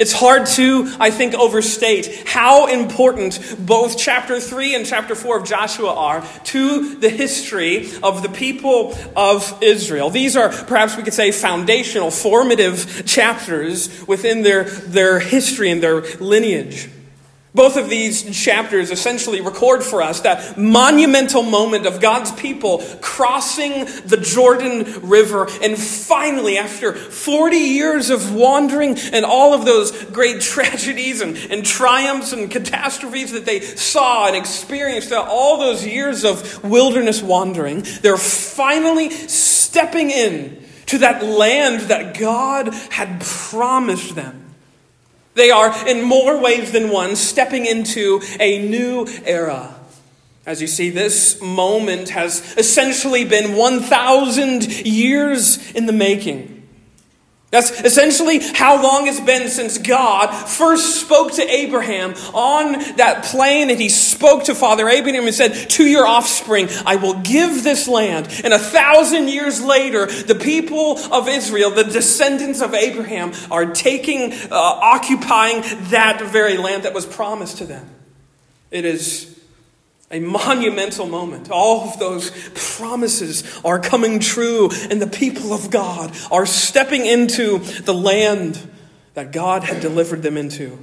It's hard to, I think, overstate how important both chapter 3 and chapter 4 of Joshua are to the history of the people of Israel. These are, perhaps we could say, foundational, formative chapters within their, their history and their lineage. Both of these chapters essentially record for us that monumental moment of God's people crossing the Jordan River. And finally, after 40 years of wandering and all of those great tragedies and, and triumphs and catastrophes that they saw and experienced all those years of wilderness wandering, they're finally stepping in to that land that God had promised them. They are, in more ways than one, stepping into a new era. As you see, this moment has essentially been 1,000 years in the making. That's essentially how long it's been since God first spoke to Abraham on that plain, and he spoke to Father Abraham and said, To your offspring, I will give this land. And a thousand years later, the people of Israel, the descendants of Abraham, are taking, uh, occupying that very land that was promised to them. It is a monumental moment. All of those promises are coming true, and the people of God are stepping into the land that God had delivered them into.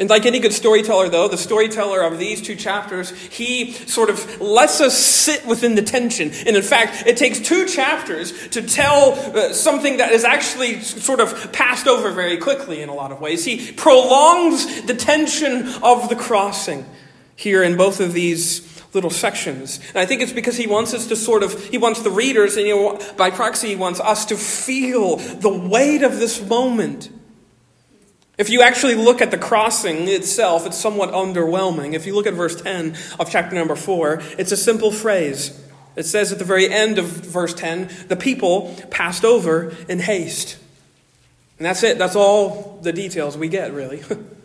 And like any good storyteller, though, the storyteller of these two chapters, he sort of lets us sit within the tension. And in fact, it takes two chapters to tell uh, something that is actually sort of passed over very quickly in a lot of ways. He prolongs the tension of the crossing here in both of these little sections. And I think it's because he wants us to sort of, he wants the readers, and you know, by proxy, he wants us to feel the weight of this moment. If you actually look at the crossing itself, it's somewhat underwhelming. If you look at verse 10 of chapter number 4, it's a simple phrase. It says at the very end of verse 10, the people passed over in haste. And that's it. That's all the details we get, really.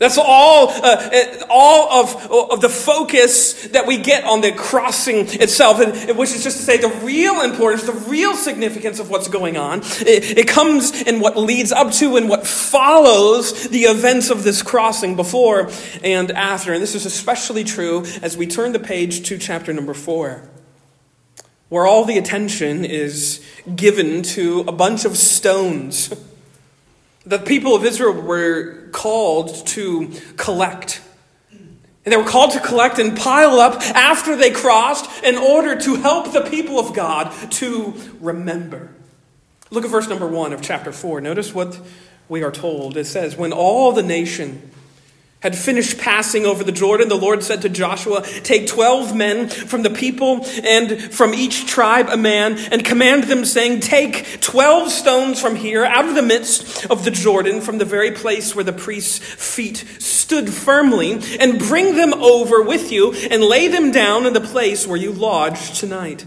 That's all, uh, all of, of the focus that we get on the crossing itself, and, which is just to say the real importance, the real significance of what's going on. It, it comes in what leads up to and what follows the events of this crossing before and after. And this is especially true as we turn the page to chapter number four, where all the attention is given to a bunch of stones. The people of Israel were called to collect. And they were called to collect and pile up after they crossed in order to help the people of God to remember. Look at verse number one of chapter 4. Notice what we are told. It says, When all the nation had finished passing over the Jordan, the Lord said to Joshua, Take twelve men from the people and from each tribe a man, and command them, saying, Take twelve stones from here, out of the midst of the Jordan, from the very place where the priest's feet stood firmly, and bring them over with you, and lay them down in the place where you lodge tonight.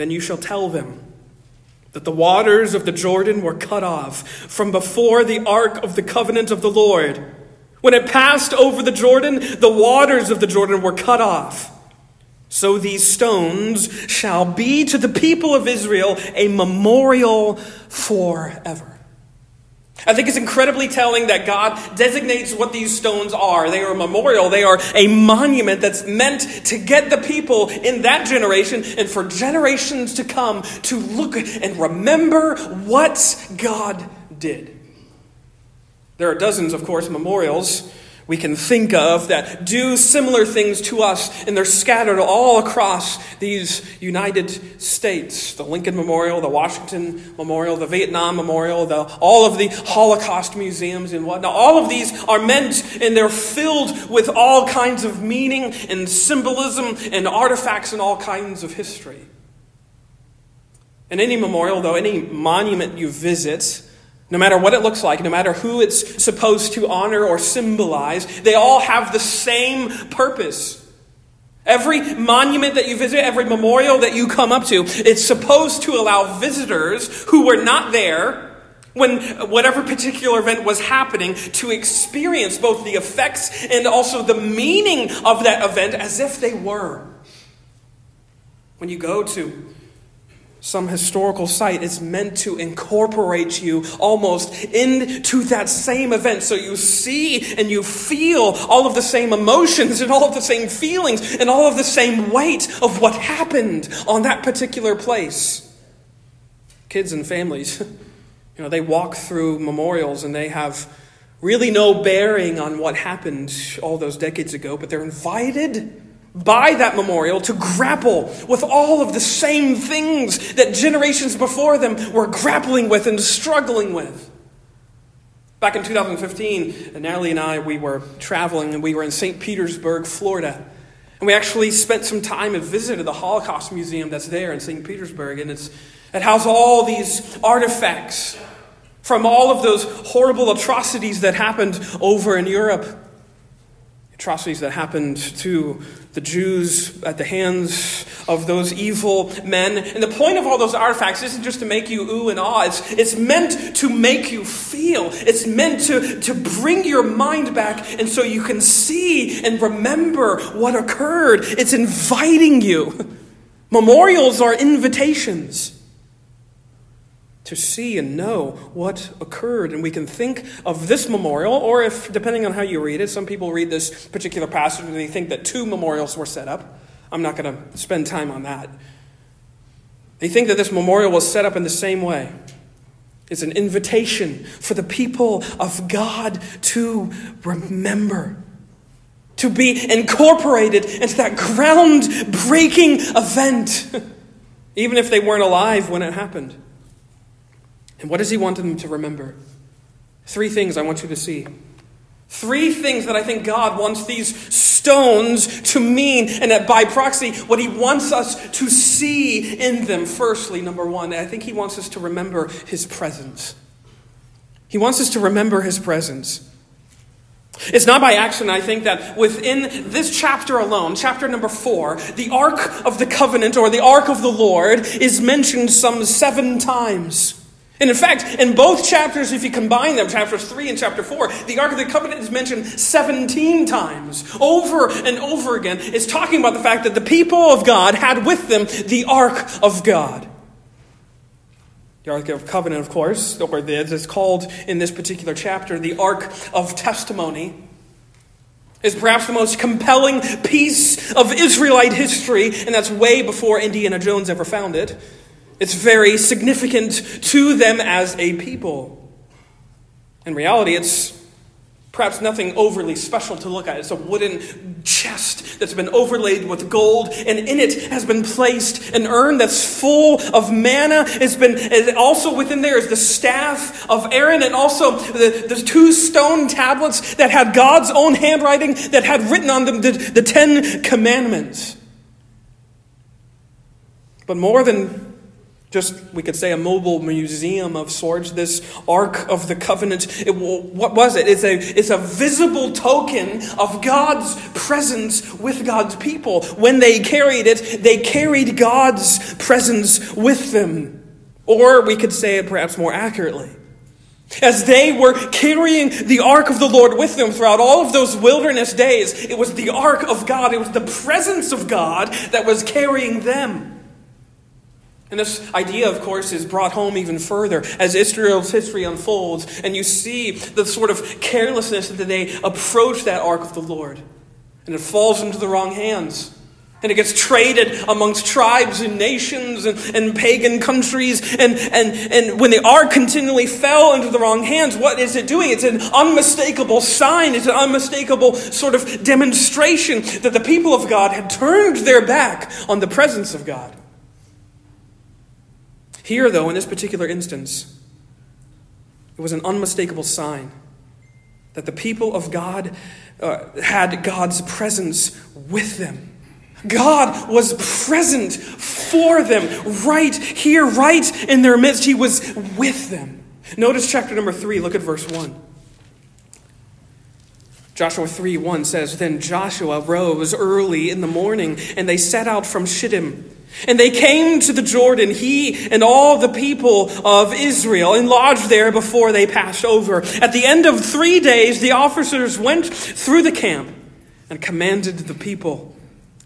Then you shall tell them that the waters of the Jordan were cut off from before the ark of the covenant of the Lord. When it passed over the Jordan, the waters of the Jordan were cut off. So these stones shall be to the people of Israel a memorial forever. I think it's incredibly telling that God designates what these stones are. They are a memorial, they are a monument that's meant to get the people in that generation and for generations to come to look and remember what God did. There are dozens, of course, memorials we can think of that do similar things to us, and they're scattered all across these United States. The Lincoln Memorial, the Washington Memorial, the Vietnam Memorial, the, all of the Holocaust museums and whatnot. All of these are meant, and they're filled with all kinds of meaning and symbolism and artifacts and all kinds of history. And any memorial, though, any monument you visit, no matter what it looks like, no matter who it's supposed to honor or symbolize, they all have the same purpose. Every monument that you visit, every memorial that you come up to, it's supposed to allow visitors who were not there when whatever particular event was happening to experience both the effects and also the meaning of that event as if they were. When you go to some historical site is meant to incorporate you almost into that same event. So you see and you feel all of the same emotions and all of the same feelings and all of the same weight of what happened on that particular place. Kids and families, you know, they walk through memorials and they have really no bearing on what happened all those decades ago, but they're invited by that memorial to grapple with all of the same things that generations before them were grappling with and struggling with. Back in 2015, Natalie and I, we were traveling and we were in St. Petersburg, Florida. And we actually spent some time and visited the Holocaust Museum that's there in St. Petersburg. And it's, it has all these artifacts from all of those horrible atrocities that happened over in Europe atrocities that happened to the Jews at the hands of those evil men. And the point of all those artifacts isn't just to make you ooh and ah, it's, it's meant to make you feel. It's meant to, to bring your mind back and so you can see and remember what occurred. It's inviting you. Memorials are invitations to see and know what occurred. And we can think of this memorial, or if, depending on how you read it, some people read this particular passage and they think that two memorials were set up. I'm not going to spend time on that. They think that this memorial was set up in the same way. It's an invitation for the people of God to remember, to be incorporated into that groundbreaking event, even if they weren't alive when it happened. And what does he want them to remember? Three things I want you to see. Three things that I think God wants these stones to mean, and that by proxy, what He wants us to see in them. Firstly, number one, I think He wants us to remember His presence. He wants us to remember His presence. It's not by accident, I think, that within this chapter alone, chapter number four, the Ark of the Covenant or the Ark of the Lord is mentioned some seven times. And in fact, in both chapters, if you combine them, chapters 3 and chapter 4, the Ark of the Covenant is mentioned 17 times. Over and over again, it's talking about the fact that the people of God had with them the Ark of God. The Ark of Covenant, of course, or it's called in this particular chapter the Ark of Testimony, is perhaps the most compelling piece of Israelite history, and that's way before Indiana Jones ever found it. It's very significant to them as a people. In reality, it's perhaps nothing overly special to look at. It's a wooden chest that's been overlaid with gold, and in it has been placed an urn that's full of manna. It's been also within there is the staff of Aaron, and also the, the two stone tablets that had God's own handwriting that had written on them the, the Ten Commandments. But more than just, we could say, a mobile museum of sorts, this Ark of the Covenant. It, what was it? It's a, it's a visible token of God's presence with God's people. When they carried it, they carried God's presence with them. Or we could say it perhaps more accurately. As they were carrying the ark of the Lord with them throughout all of those wilderness days, it was the ark of God, it was the presence of God that was carrying them. And this idea, of course, is brought home even further as Israel's history unfolds, and you see the sort of carelessness that they approach that ark of the Lord. And it falls into the wrong hands. And it gets traded amongst tribes and nations and, and pagan countries. And, and, and when the ark continually fell into the wrong hands, what is it doing? It's an unmistakable sign, it's an unmistakable sort of demonstration that the people of God had turned their back on the presence of God. Here, though, in this particular instance, it was an unmistakable sign that the people of God uh, had God's presence with them. God was present for them right here, right in their midst. He was with them. Notice chapter number 3, look at verse 1. Joshua 3 1 says, Then Joshua rose early in the morning, and they set out from Shittim. And they came to the Jordan, he and all the people of Israel, and lodged there before they passed over. At the end of three days, the officers went through the camp and commanded the people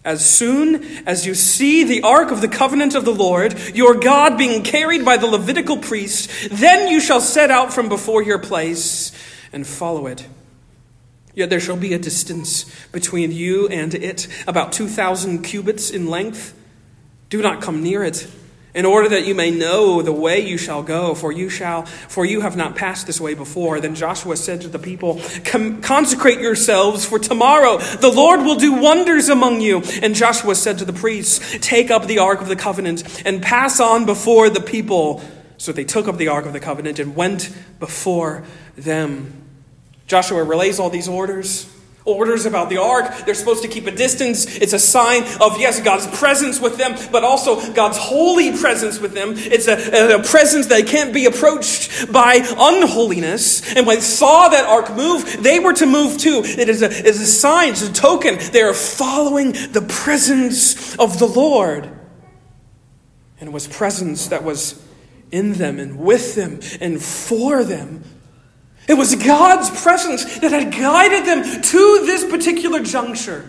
as soon as you see the ark of the covenant of the Lord, your God, being carried by the Levitical priests, then you shall set out from before your place and follow it. Yet there shall be a distance between you and it, about 2,000 cubits in length. Do not come near it in order that you may know the way you shall go for you shall for you have not passed this way before. Then joshua said to the people consecrate yourselves for tomorrow the lord will do wonders among you. And joshua said to the priests take up the ark of the covenant and pass on before the people. So they took up the ark of the covenant and went before them. Joshua relays all these orders orders about the ark. They're supposed to keep a distance. It's a sign of, yes, God's presence with them, but also God's holy presence with them. It's a, a presence that can't be approached by unholiness. And when they saw that ark move, they were to move too. It is a, it is a sign, it's a token. They are following the presence of the Lord. And it was presence that was in them and with them and for them it was God's presence that had guided them to this particular juncture.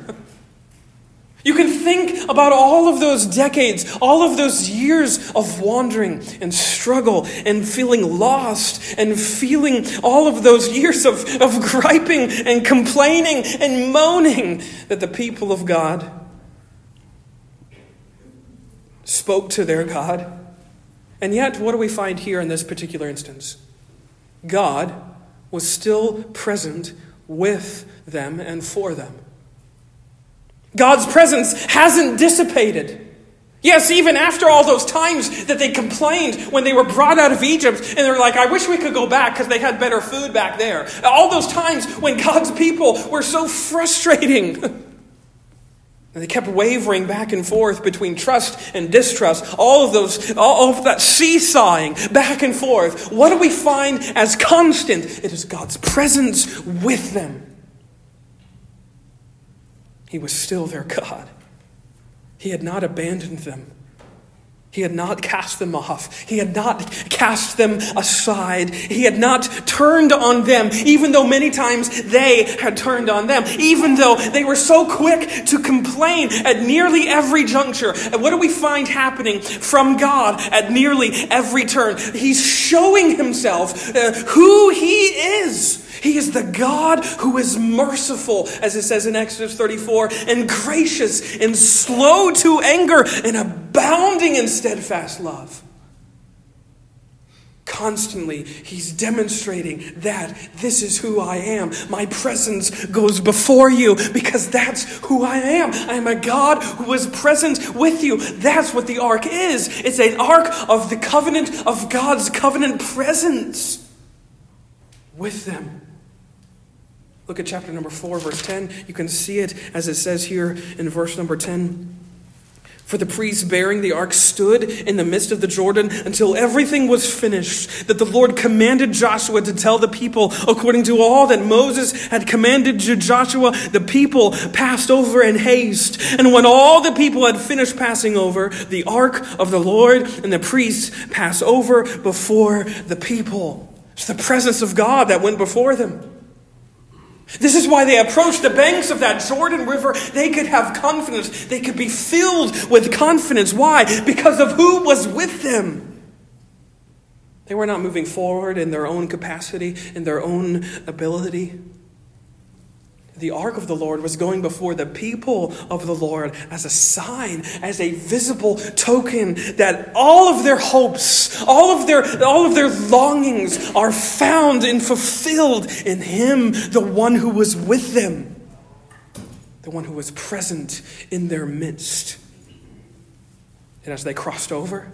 You can think about all of those decades, all of those years of wandering and struggle and feeling lost and feeling all of those years of, of griping and complaining and moaning that the people of God spoke to their God. And yet, what do we find here in this particular instance? God was still present with them and for them. God's presence hasn't dissipated. Yes, even after all those times that they complained when they were brought out of Egypt, and they're like, I wish we could go back because they had better food back there. All those times when God's people were so frustrating. And they kept wavering back and forth between trust and distrust, all of those, all of that seesawing back and forth. What do we find as constant? It is God's presence with them. He was still their God. He had not abandoned them. He had not cast them off. He had not cast them aside. He had not turned on them, even though many times they had turned on them, even though they were so quick to complain at nearly every juncture. And what do we find happening from God at nearly every turn? He's showing himself uh, who He is. He is the God who is merciful, as it says in Exodus 34, and gracious and slow to anger and abounding in steadfast love. Constantly, he's demonstrating that this is who I am. My presence goes before you because that's who I am. I am a God who is present with you. That's what the ark is. It's an ark of the covenant of God's covenant presence with them. Look at chapter number 4, verse 10. You can see it as it says here in verse number 10. For the priests bearing the ark stood in the midst of the Jordan until everything was finished, that the Lord commanded Joshua to tell the people according to all that Moses had commanded Joshua. The people passed over in haste. And when all the people had finished passing over, the ark of the Lord and the priests passed over before the people. It's the presence of God that went before them. This is why they approached the banks of that Jordan River. They could have confidence. They could be filled with confidence. Why? Because of who was with them. They were not moving forward in their own capacity, in their own ability the ark of the Lord was going before the people of the Lord as a sign, as a visible token that all of their hopes, all of their, all of their longings are found and fulfilled in Him, the one who was with them, the one who was present in their midst. And as they crossed over,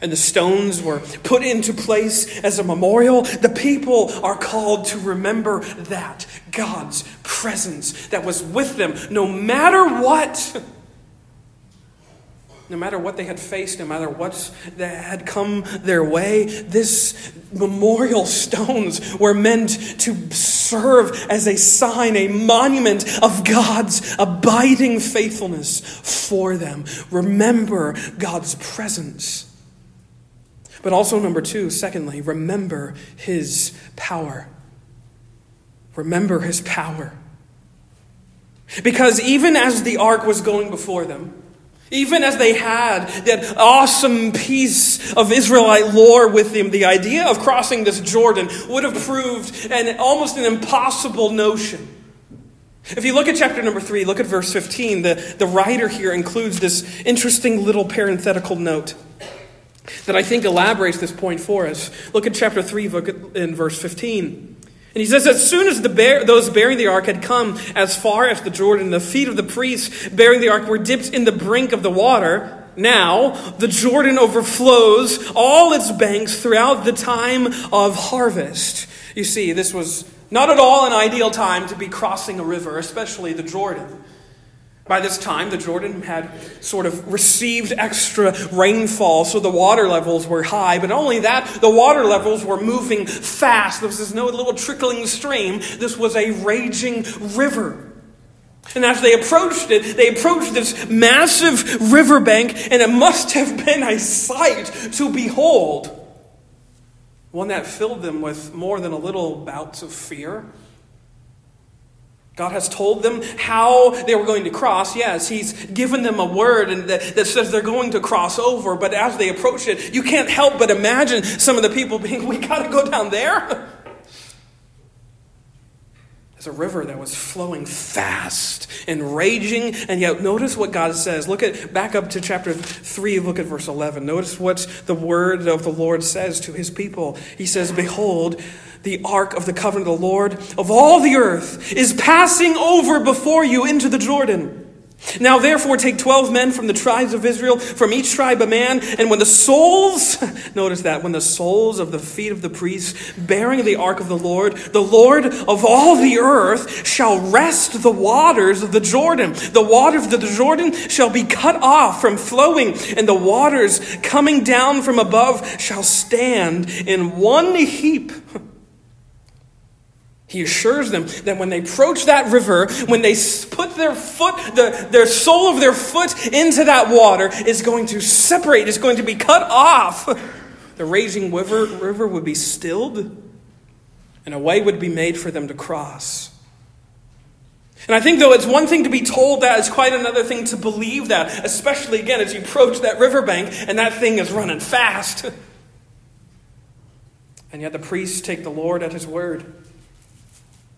and the stones were put into place as a memorial, the people are called to remember that God's presence that was with them no matter what. no matter what they had faced, no matter what that had come their way, this memorial stones were meant to serve as a sign, a monument of God's abiding faithfulness for them. Remember God's presence. But also, number two, secondly, remember his power. Remember his power. Because even as the ark was going before them, even as they had that awesome piece of Israelite lore with them, the idea of crossing this Jordan would have proved an almost an impossible notion. If you look at chapter number three, look at verse 15, the, the writer here includes this interesting little parenthetical note that I think elaborates this point for us. Look at chapter 3, look in verse 15. And he says, as soon as the bear, those bearing the ark had come as far as the Jordan, the feet of the priests bearing the ark were dipped in the brink of the water. Now the Jordan overflows all its banks throughout the time of harvest. You see, this was not at all an ideal time to be crossing a river, especially the Jordan. By this time, the Jordan had sort of received extra rainfall, so the water levels were high. But only that, the water levels were moving fast. This is no little trickling stream, this was a raging river. And as they approached it, they approached this massive riverbank, and it must have been a sight to behold. One that filled them with more than a little bouts of fear. God has told them how they were going to cross. Yes, He's given them a word and that, that, says they're going to cross over. But as they approach it, you can't help but imagine some of the people being, we got to go down there. There's a river that was flowing fast and raging. And yet, notice what God says. Look at, back up to chapter 3, look at verse 11. Notice what the word of the Lord says to His people. He says, Behold, the ark of the covenant of the Lord of all the earth, is passing over before you into the Jordan. Now, therefore, take 12 men from the tribes of Israel, from each tribe a man, and when the soles, notice that, when the soles of the feet of the priests bearing the ark of the Lord, the Lord of all the earth, shall rest the waters of the Jordan. The waters of the Jordan shall be cut off from flowing, and the waters coming down from above shall stand in one heap. He assures them that when they approach that river, when they put their foot, the, their sole of their foot into that water, is going to separate, is going to be cut off. The raging river, river would be stilled, and a way would be made for them to cross. And I think, though, it's one thing to be told that, it's quite another thing to believe that, especially again as you approach that riverbank and that thing is running fast. And yet the priests take the Lord at his word.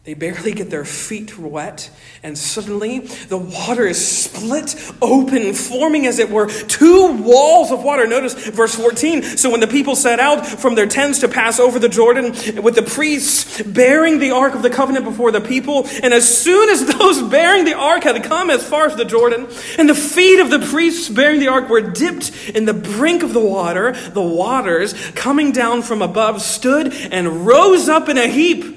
They barely get their feet wet, and suddenly the water is split open, forming as it were two walls of water. Notice verse 14. So when the people set out from their tents to pass over the Jordan, with the priests bearing the ark of the covenant before the people, and as soon as those bearing the ark had come as far as the Jordan, and the feet of the priests bearing the ark were dipped in the brink of the water, the waters coming down from above stood and rose up in a heap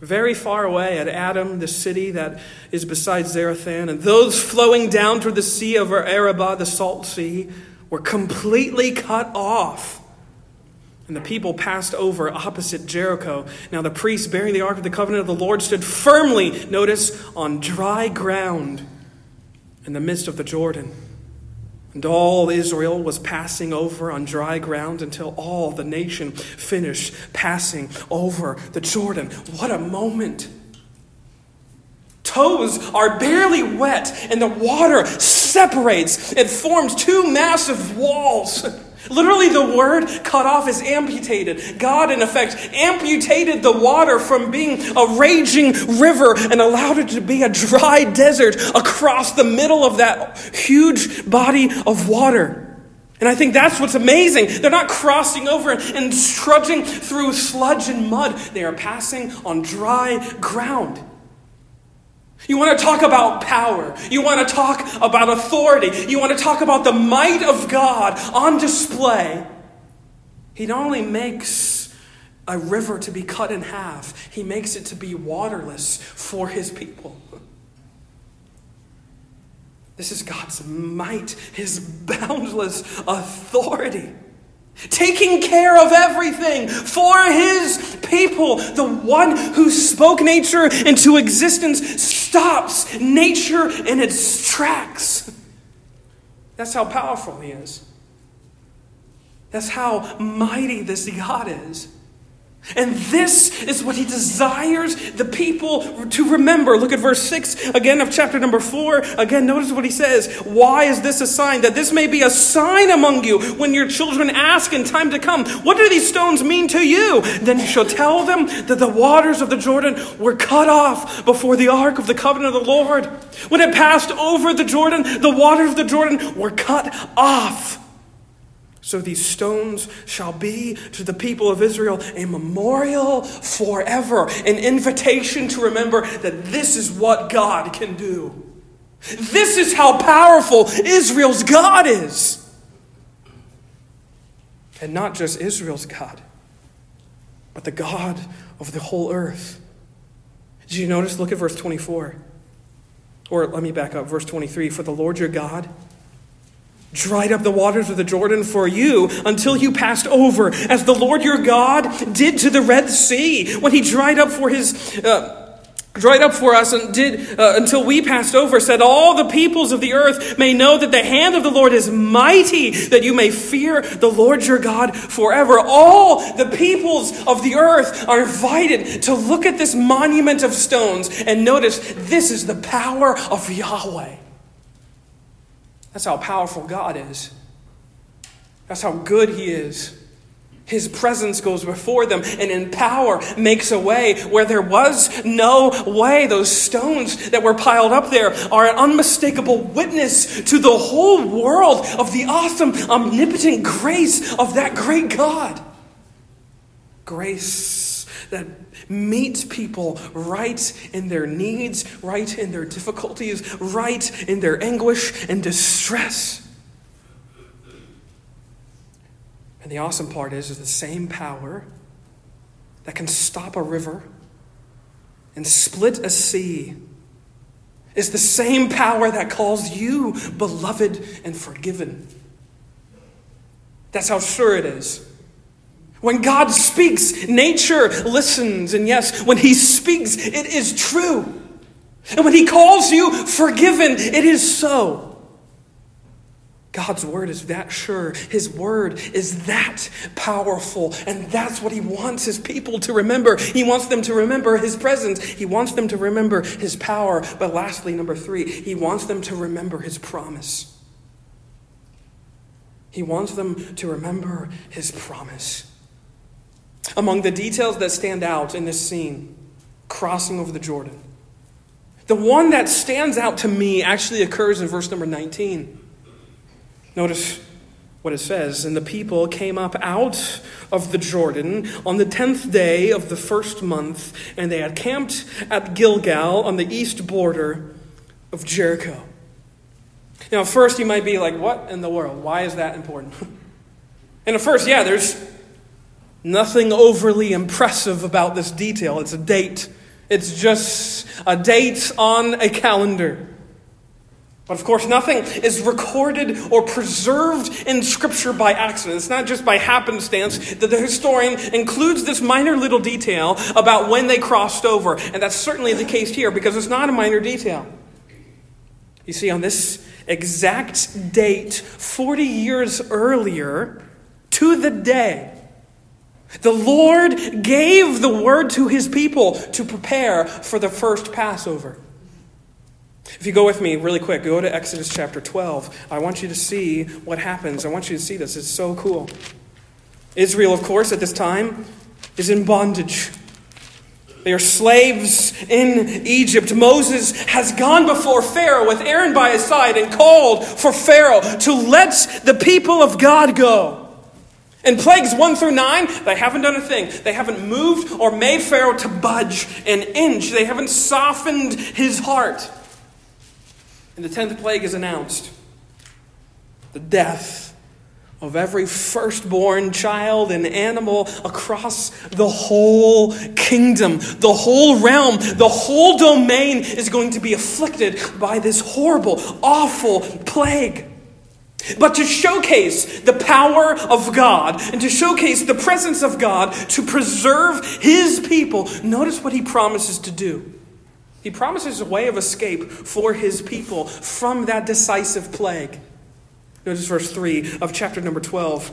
very far away at Adam, the city that is beside Zarethan, and those flowing down toward the sea of Arabah, the salt sea, were completely cut off. And the people passed over opposite Jericho. Now the priests bearing the ark of the covenant of the Lord stood firmly, notice, on dry ground in the midst of the Jordan. And all Israel was passing over on dry ground until all the nation finished passing over the Jordan. What a moment! Toes are barely wet, and the water separates. It forms two massive walls. Literally, the word cut off is amputated. God, in effect, amputated the water from being a raging river and allowed it to be a dry desert across the middle of that huge body of water. And I think that's what's amazing. They're not crossing over and trudging through sludge and mud, they are passing on dry ground. You want to talk about power. You want to talk about authority. You want to talk about the might of God on display. He not only makes a river to be cut in half, he makes it to be waterless for his people. This is God's might, his boundless authority. Taking care of everything for his people. The one who spoke nature into existence stops nature in its tracks. That's how powerful he is. That's how mighty this God is. And this is what he desires the people to remember. Look at verse 6 again of chapter number 4. Again, notice what he says. Why is this a sign? That this may be a sign among you when your children ask in time to come, What do these stones mean to you? Then you shall tell them that the waters of the Jordan were cut off before the ark of the covenant of the Lord. When it passed over the Jordan, the waters of the Jordan were cut off. So these stones shall be to the people of Israel a memorial forever, an invitation to remember that this is what God can do. This is how powerful Israel's God is. And not just Israel's God, but the God of the whole earth. Did you notice? Look at verse 24. Or let me back up, verse 23. For the Lord your God, dried up the waters of the Jordan for you until you passed over, as the Lord your God did to the Red Sea when he dried up for his. Uh, dried up for us and did uh, until we passed over said all the peoples of the earth may know that the hand of the lord is mighty that you may fear the lord your god forever all the peoples of the earth are invited to look at this monument of stones and notice this is the power of yahweh that's how powerful God is. That's how good He is. His presence goes before them and in power makes a way where there was no way. Those stones that were piled up there are an unmistakable witness to the whole world of the awesome, omnipotent grace of that great God. Grace that meets people right in their needs, right in their difficulties, right in their anguish and distress. And the awesome part is, is the same power that can stop a river and split a sea is the same power that calls you beloved and forgiven. That's how sure it is. When God speaks, nature listens. And yes, when He speaks, it is true. And when He calls you forgiven, it is so. God's word is that sure. His word is that powerful. And that's what He wants His people to remember. He wants them to remember His presence. He wants them to remember His power. But lastly, number three, He wants them to remember His promise. He wants them to remember His promise. Among the details that stand out in this scene, crossing over the Jordan, the one that stands out to me actually occurs in verse number 19. Notice what it says. And the people came up out of the Jordan on the tenth day of the first month, and they had camped at Gilgal on the east border of Jericho. Now, first you might be like, what in the world? Why is that important? and at first, yeah, there's Nothing overly impressive about this detail. It's a date. It's just a date on a calendar. But of course, nothing is recorded or preserved in Scripture by accident. It's not just by happenstance that the historian includes this minor little detail about when they crossed over. And that's certainly the case here because it's not a minor detail. You see, on this exact date, 40 years earlier, to the day, the Lord gave the word to his people to prepare for the first Passover. If you go with me really quick, go to Exodus chapter 12. I want you to see what happens. I want you to see this. It's so cool. Israel, of course, at this time is in bondage. They are slaves in Egypt. Moses has gone before Pharaoh with Aaron by his side and called for Pharaoh to let the people of God go. In plagues 1 through 9, they haven't done a thing. They haven't moved or made Pharaoh to budge an inch. They haven't softened his heart. And the 10th plague is announced the death of every firstborn child and animal across the whole kingdom. The whole realm, the whole domain is going to be afflicted by this horrible, awful plague. But to showcase the power of God and to showcase the presence of God to preserve his people, notice what he promises to do. He promises a way of escape for his people from that decisive plague. Notice verse 3 of chapter number 12.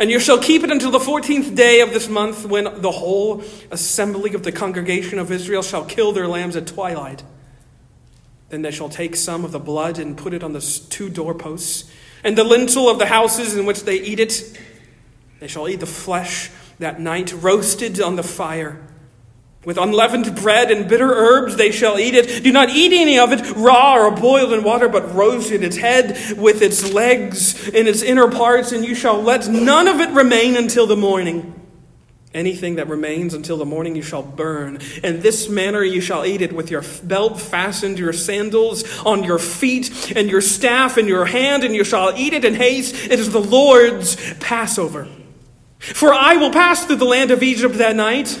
And you shall keep it until the fourteenth day of this month, when the whole assembly of the congregation of Israel shall kill their lambs at twilight. Then they shall take some of the blood and put it on the two doorposts and the lintel of the houses in which they eat it. They shall eat the flesh that night, roasted on the fire. With unleavened bread and bitter herbs they shall eat it. Do not eat any of it raw or boiled in water, but roasted its head with its legs and its inner parts, and you shall let none of it remain until the morning. Anything that remains until the morning you shall burn. In this manner you shall eat it with your belt fastened, your sandals on your feet, and your staff in your hand, and you shall eat it in haste. It is the Lord's Passover. For I will pass through the land of Egypt that night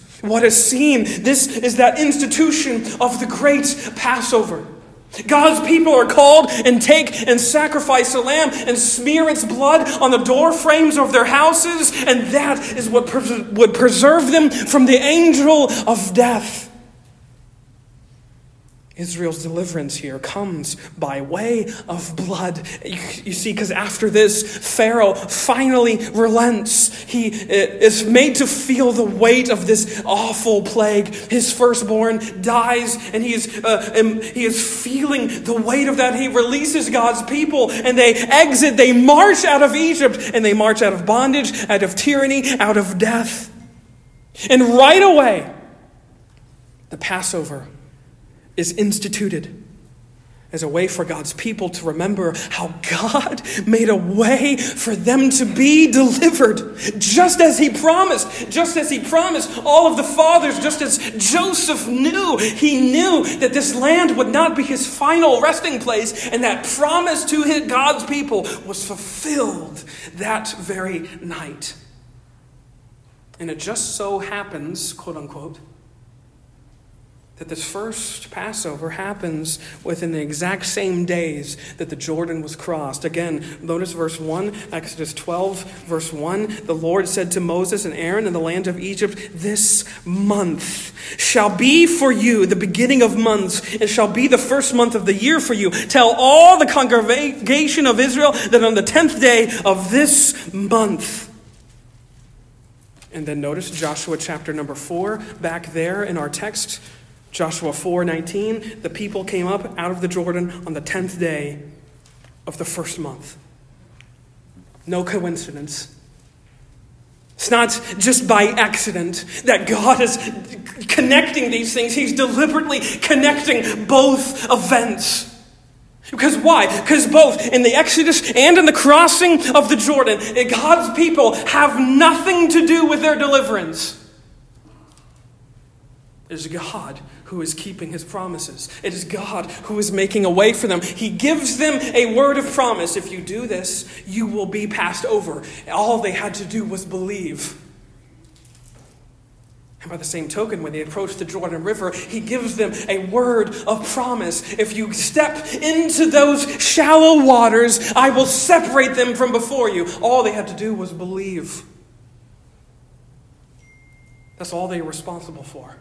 What is seen, this is that institution of the great Passover. God's people are called and take and sacrifice a lamb and smear its blood on the door frames of their houses, and that is what pres- would preserve them from the angel of death. Israel's deliverance here comes by way of blood. You, see, because after this, Pharaoh finally relents. He uh, is made to feel the weight of this awful plague. His firstborn dies, and he is, uh, he is feeling the weight of that. He releases God's people, and they exit, they march out of Egypt, and they march out of bondage, out of tyranny, out of death. And right away, the Passover is instituted as a way for God's people to remember how God made a way for them to be delivered, just as He promised, just as He promised all of the fathers, just as Joseph knew. He knew that this land would not be his final resting place, and that promise to his, God's people was fulfilled that very night. And it just so happens, quote unquote, that this first Passover happens within the exact same days that the Jordan was crossed. Again, notice verse 1, Exodus 12, verse 1. The Lord said to Moses and Aaron in the land of Egypt, This month shall be for you the beginning of months, and shall be the first month of the year for you. Tell all the congregation of Israel that on the tenth day of this month, and then notice Joshua chapter number 4, back there in our text. Joshua 4:19, the people came up out of the Jordan on the 10th day of the first month. No coincidence. It's not just by accident that God is connecting these things. He's deliberately connecting both events. Because why? Because both in the Exodus and in the crossing of the Jordan, God's people have nothing to do with their deliverance. It is God who is keeping his promises. It is God who is making a way for them. He gives them a word of promise. If you do this, you will be passed over. All they had to do was believe. And by the same token, when they approach the Jordan River, he gives them a word of promise. If you step into those shallow waters, I will separate them from before you. All they had to do was believe. That's all they were responsible for.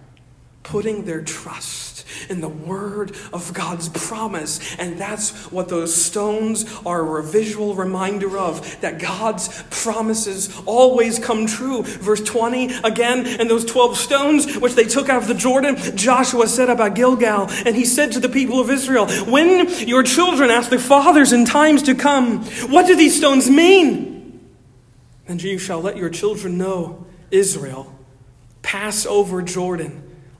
Putting their trust in the word of God's promise. And that's what those stones are a visual reminder of that God's promises always come true. Verse 20 again, and those 12 stones which they took out of the Jordan, Joshua up at Gilgal, and he said to the people of Israel, When your children ask their fathers in times to come, What do these stones mean? And you shall let your children know, Israel, pass over Jordan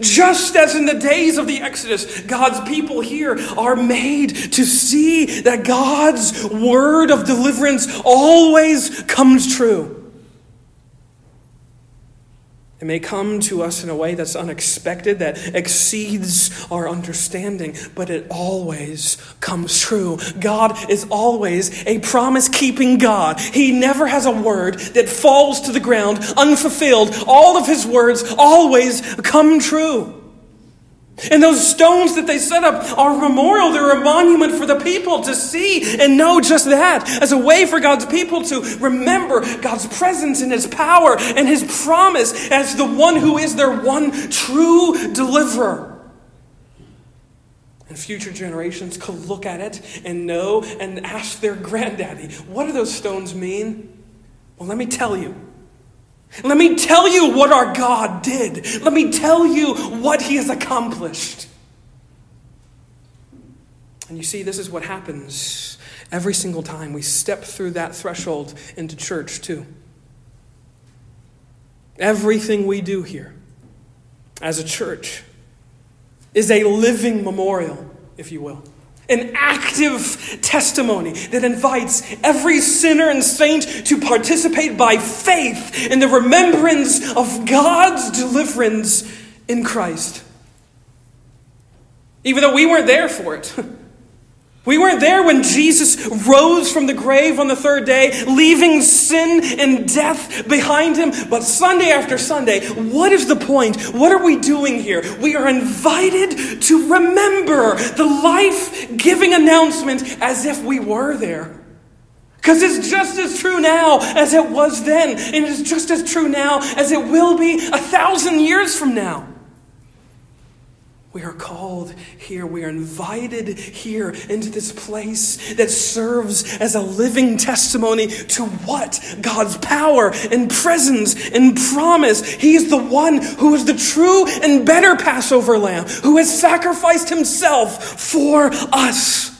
Just as in the days of the Exodus, God's people here are made to see that God's word of deliverance always comes true. It may come to us in a way that's unexpected, that exceeds our understanding, but it always comes true. God is always a promise keeping God. He never has a word that falls to the ground unfulfilled. All of his words always come true. And those stones that they set up are a memorial, they're a monument for the people to see and know just that, as a way for God's people to remember God's presence and His power and His promise as the one who is their one true deliverer. And future generations could look at it and know and ask their granddaddy, what do those stones mean? Well, let me tell you. Let me tell you what our God did. Let me tell you what He has accomplished. And you see, this is what happens every single time we step through that threshold into church, too. Everything we do here as a church is a living memorial, if you will an active testimony that invites every sinner and saint to participate by faith in the remembrance of God's deliverance in Christ. Even though we weren't there for it. We weren't there when Jesus rose from the grave on the third day, leaving sin and death behind him. But Sunday after Sunday, what is the point? What are we doing here? We are invited to remember the life giving announcement as if we were there. Because it's just as true now as it was then, and it's just as true now as it will be a thousand years from now. We are called here. We are invited here into this place that serves as a living testimony to what? God's power and presence and promise. He is the one who is the true and better Passover lamb, who has sacrificed himself for us.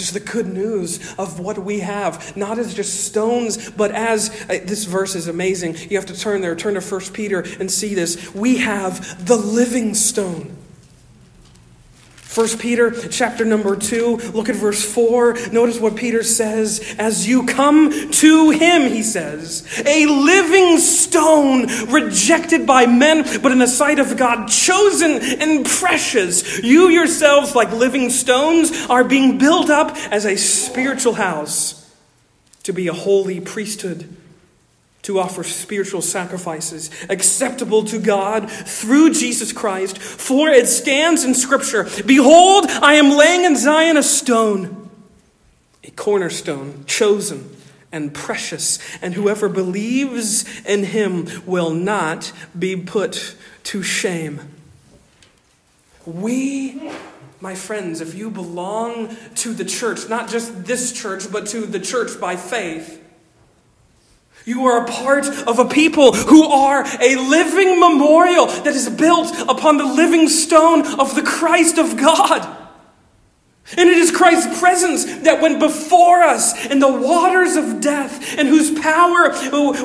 This is the good news of what we have, not as just stones, but as uh, this verse is amazing. You have to turn there, turn to 1 Peter and see this. We have the living stone. 1 Peter chapter number 2, look at verse 4. Notice what Peter says. As you come to him, he says, a living stone rejected by men, but in the sight of God, chosen and precious. You yourselves, like living stones, are being built up as a spiritual house to be a holy priesthood to offer spiritual sacrifices acceptable to God through Jesus Christ. For it stands in Scripture Behold, I am laying in Zion a stone, a cornerstone, chosen and precious, and whoever believes in him will not be put to shame. We my friends, if you belong to the church, not just this church, but to the church by faith, you are a part of a people who are a living memorial that is built upon the living stone of the Christ of God. And it is Christ's presence that went before us in the waters of death, and whose power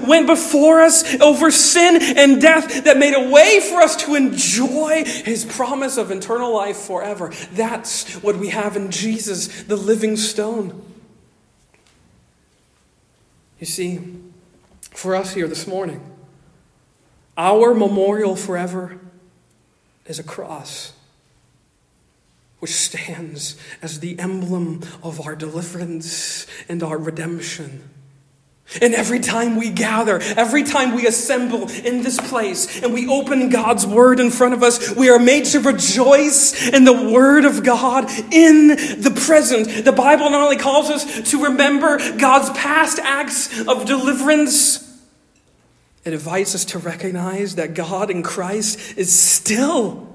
went before us over sin and death that made a way for us to enjoy his promise of eternal life forever. That's what we have in Jesus, the living stone. You see, for us here this morning. Our memorial forever is a cross. which stands as the emblem of our deliverance and our redemption. And every time we gather, every time we assemble in this place and we open God's Word in front of us, we are made to rejoice in the Word of God in the present. The Bible not only calls us to remember God's past acts of deliverance, it invites us to recognize that God in Christ is still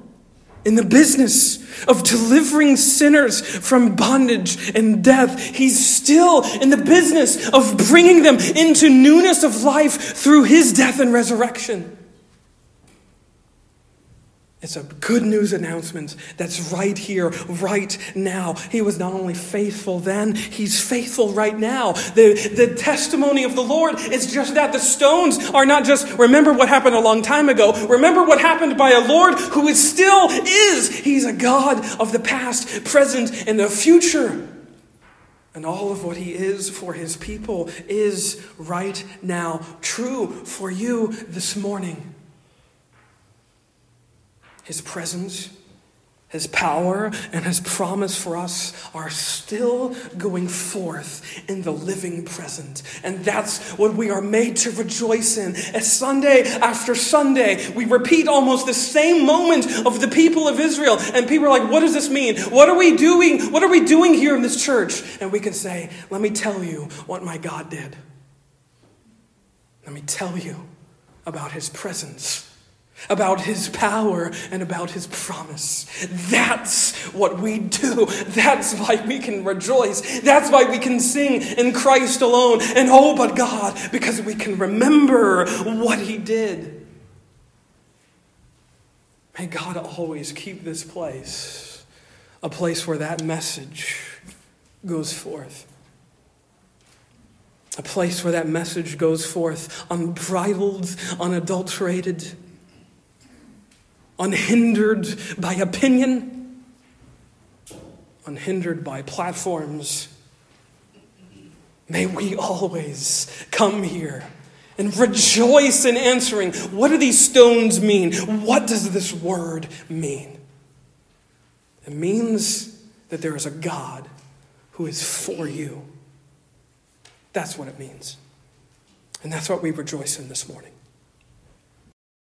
in the business of delivering sinners from bondage and death. He's still in the business of bringing them into newness of life through his death and resurrection. It's a good news announcement that's right here, right now. He was not only faithful then, he's faithful right now. The, the testimony of the Lord is just that. The stones are not just, remember what happened a long time ago. Remember what happened by a Lord who is still is. He's a God of the past, present, and the future. And all of what he is for his people is right now true for you this morning. His presence, His power, and His promise for us are still going forth in the living present. And that's what we are made to rejoice in. As Sunday after Sunday, we repeat almost the same moment of the people of Israel. And people are like, what does this mean? What are we doing? What are we doing here in this church? And we can say, let me tell you what my God did. Let me tell you about His presence about his power and about his promise. That's what we do. That's why we can rejoice. That's why we can sing in Christ alone and oh, but God, because we can remember what he did. May God always keep this place a place where that message goes forth. A place where that message goes forth unbridled, unadulterated unhindered by opinion, unhindered by platforms. May we always come here and rejoice in answering what do these stones mean? What does this word mean? It means that there is a God who is for you. That's what it means. And that's what we rejoice in this morning.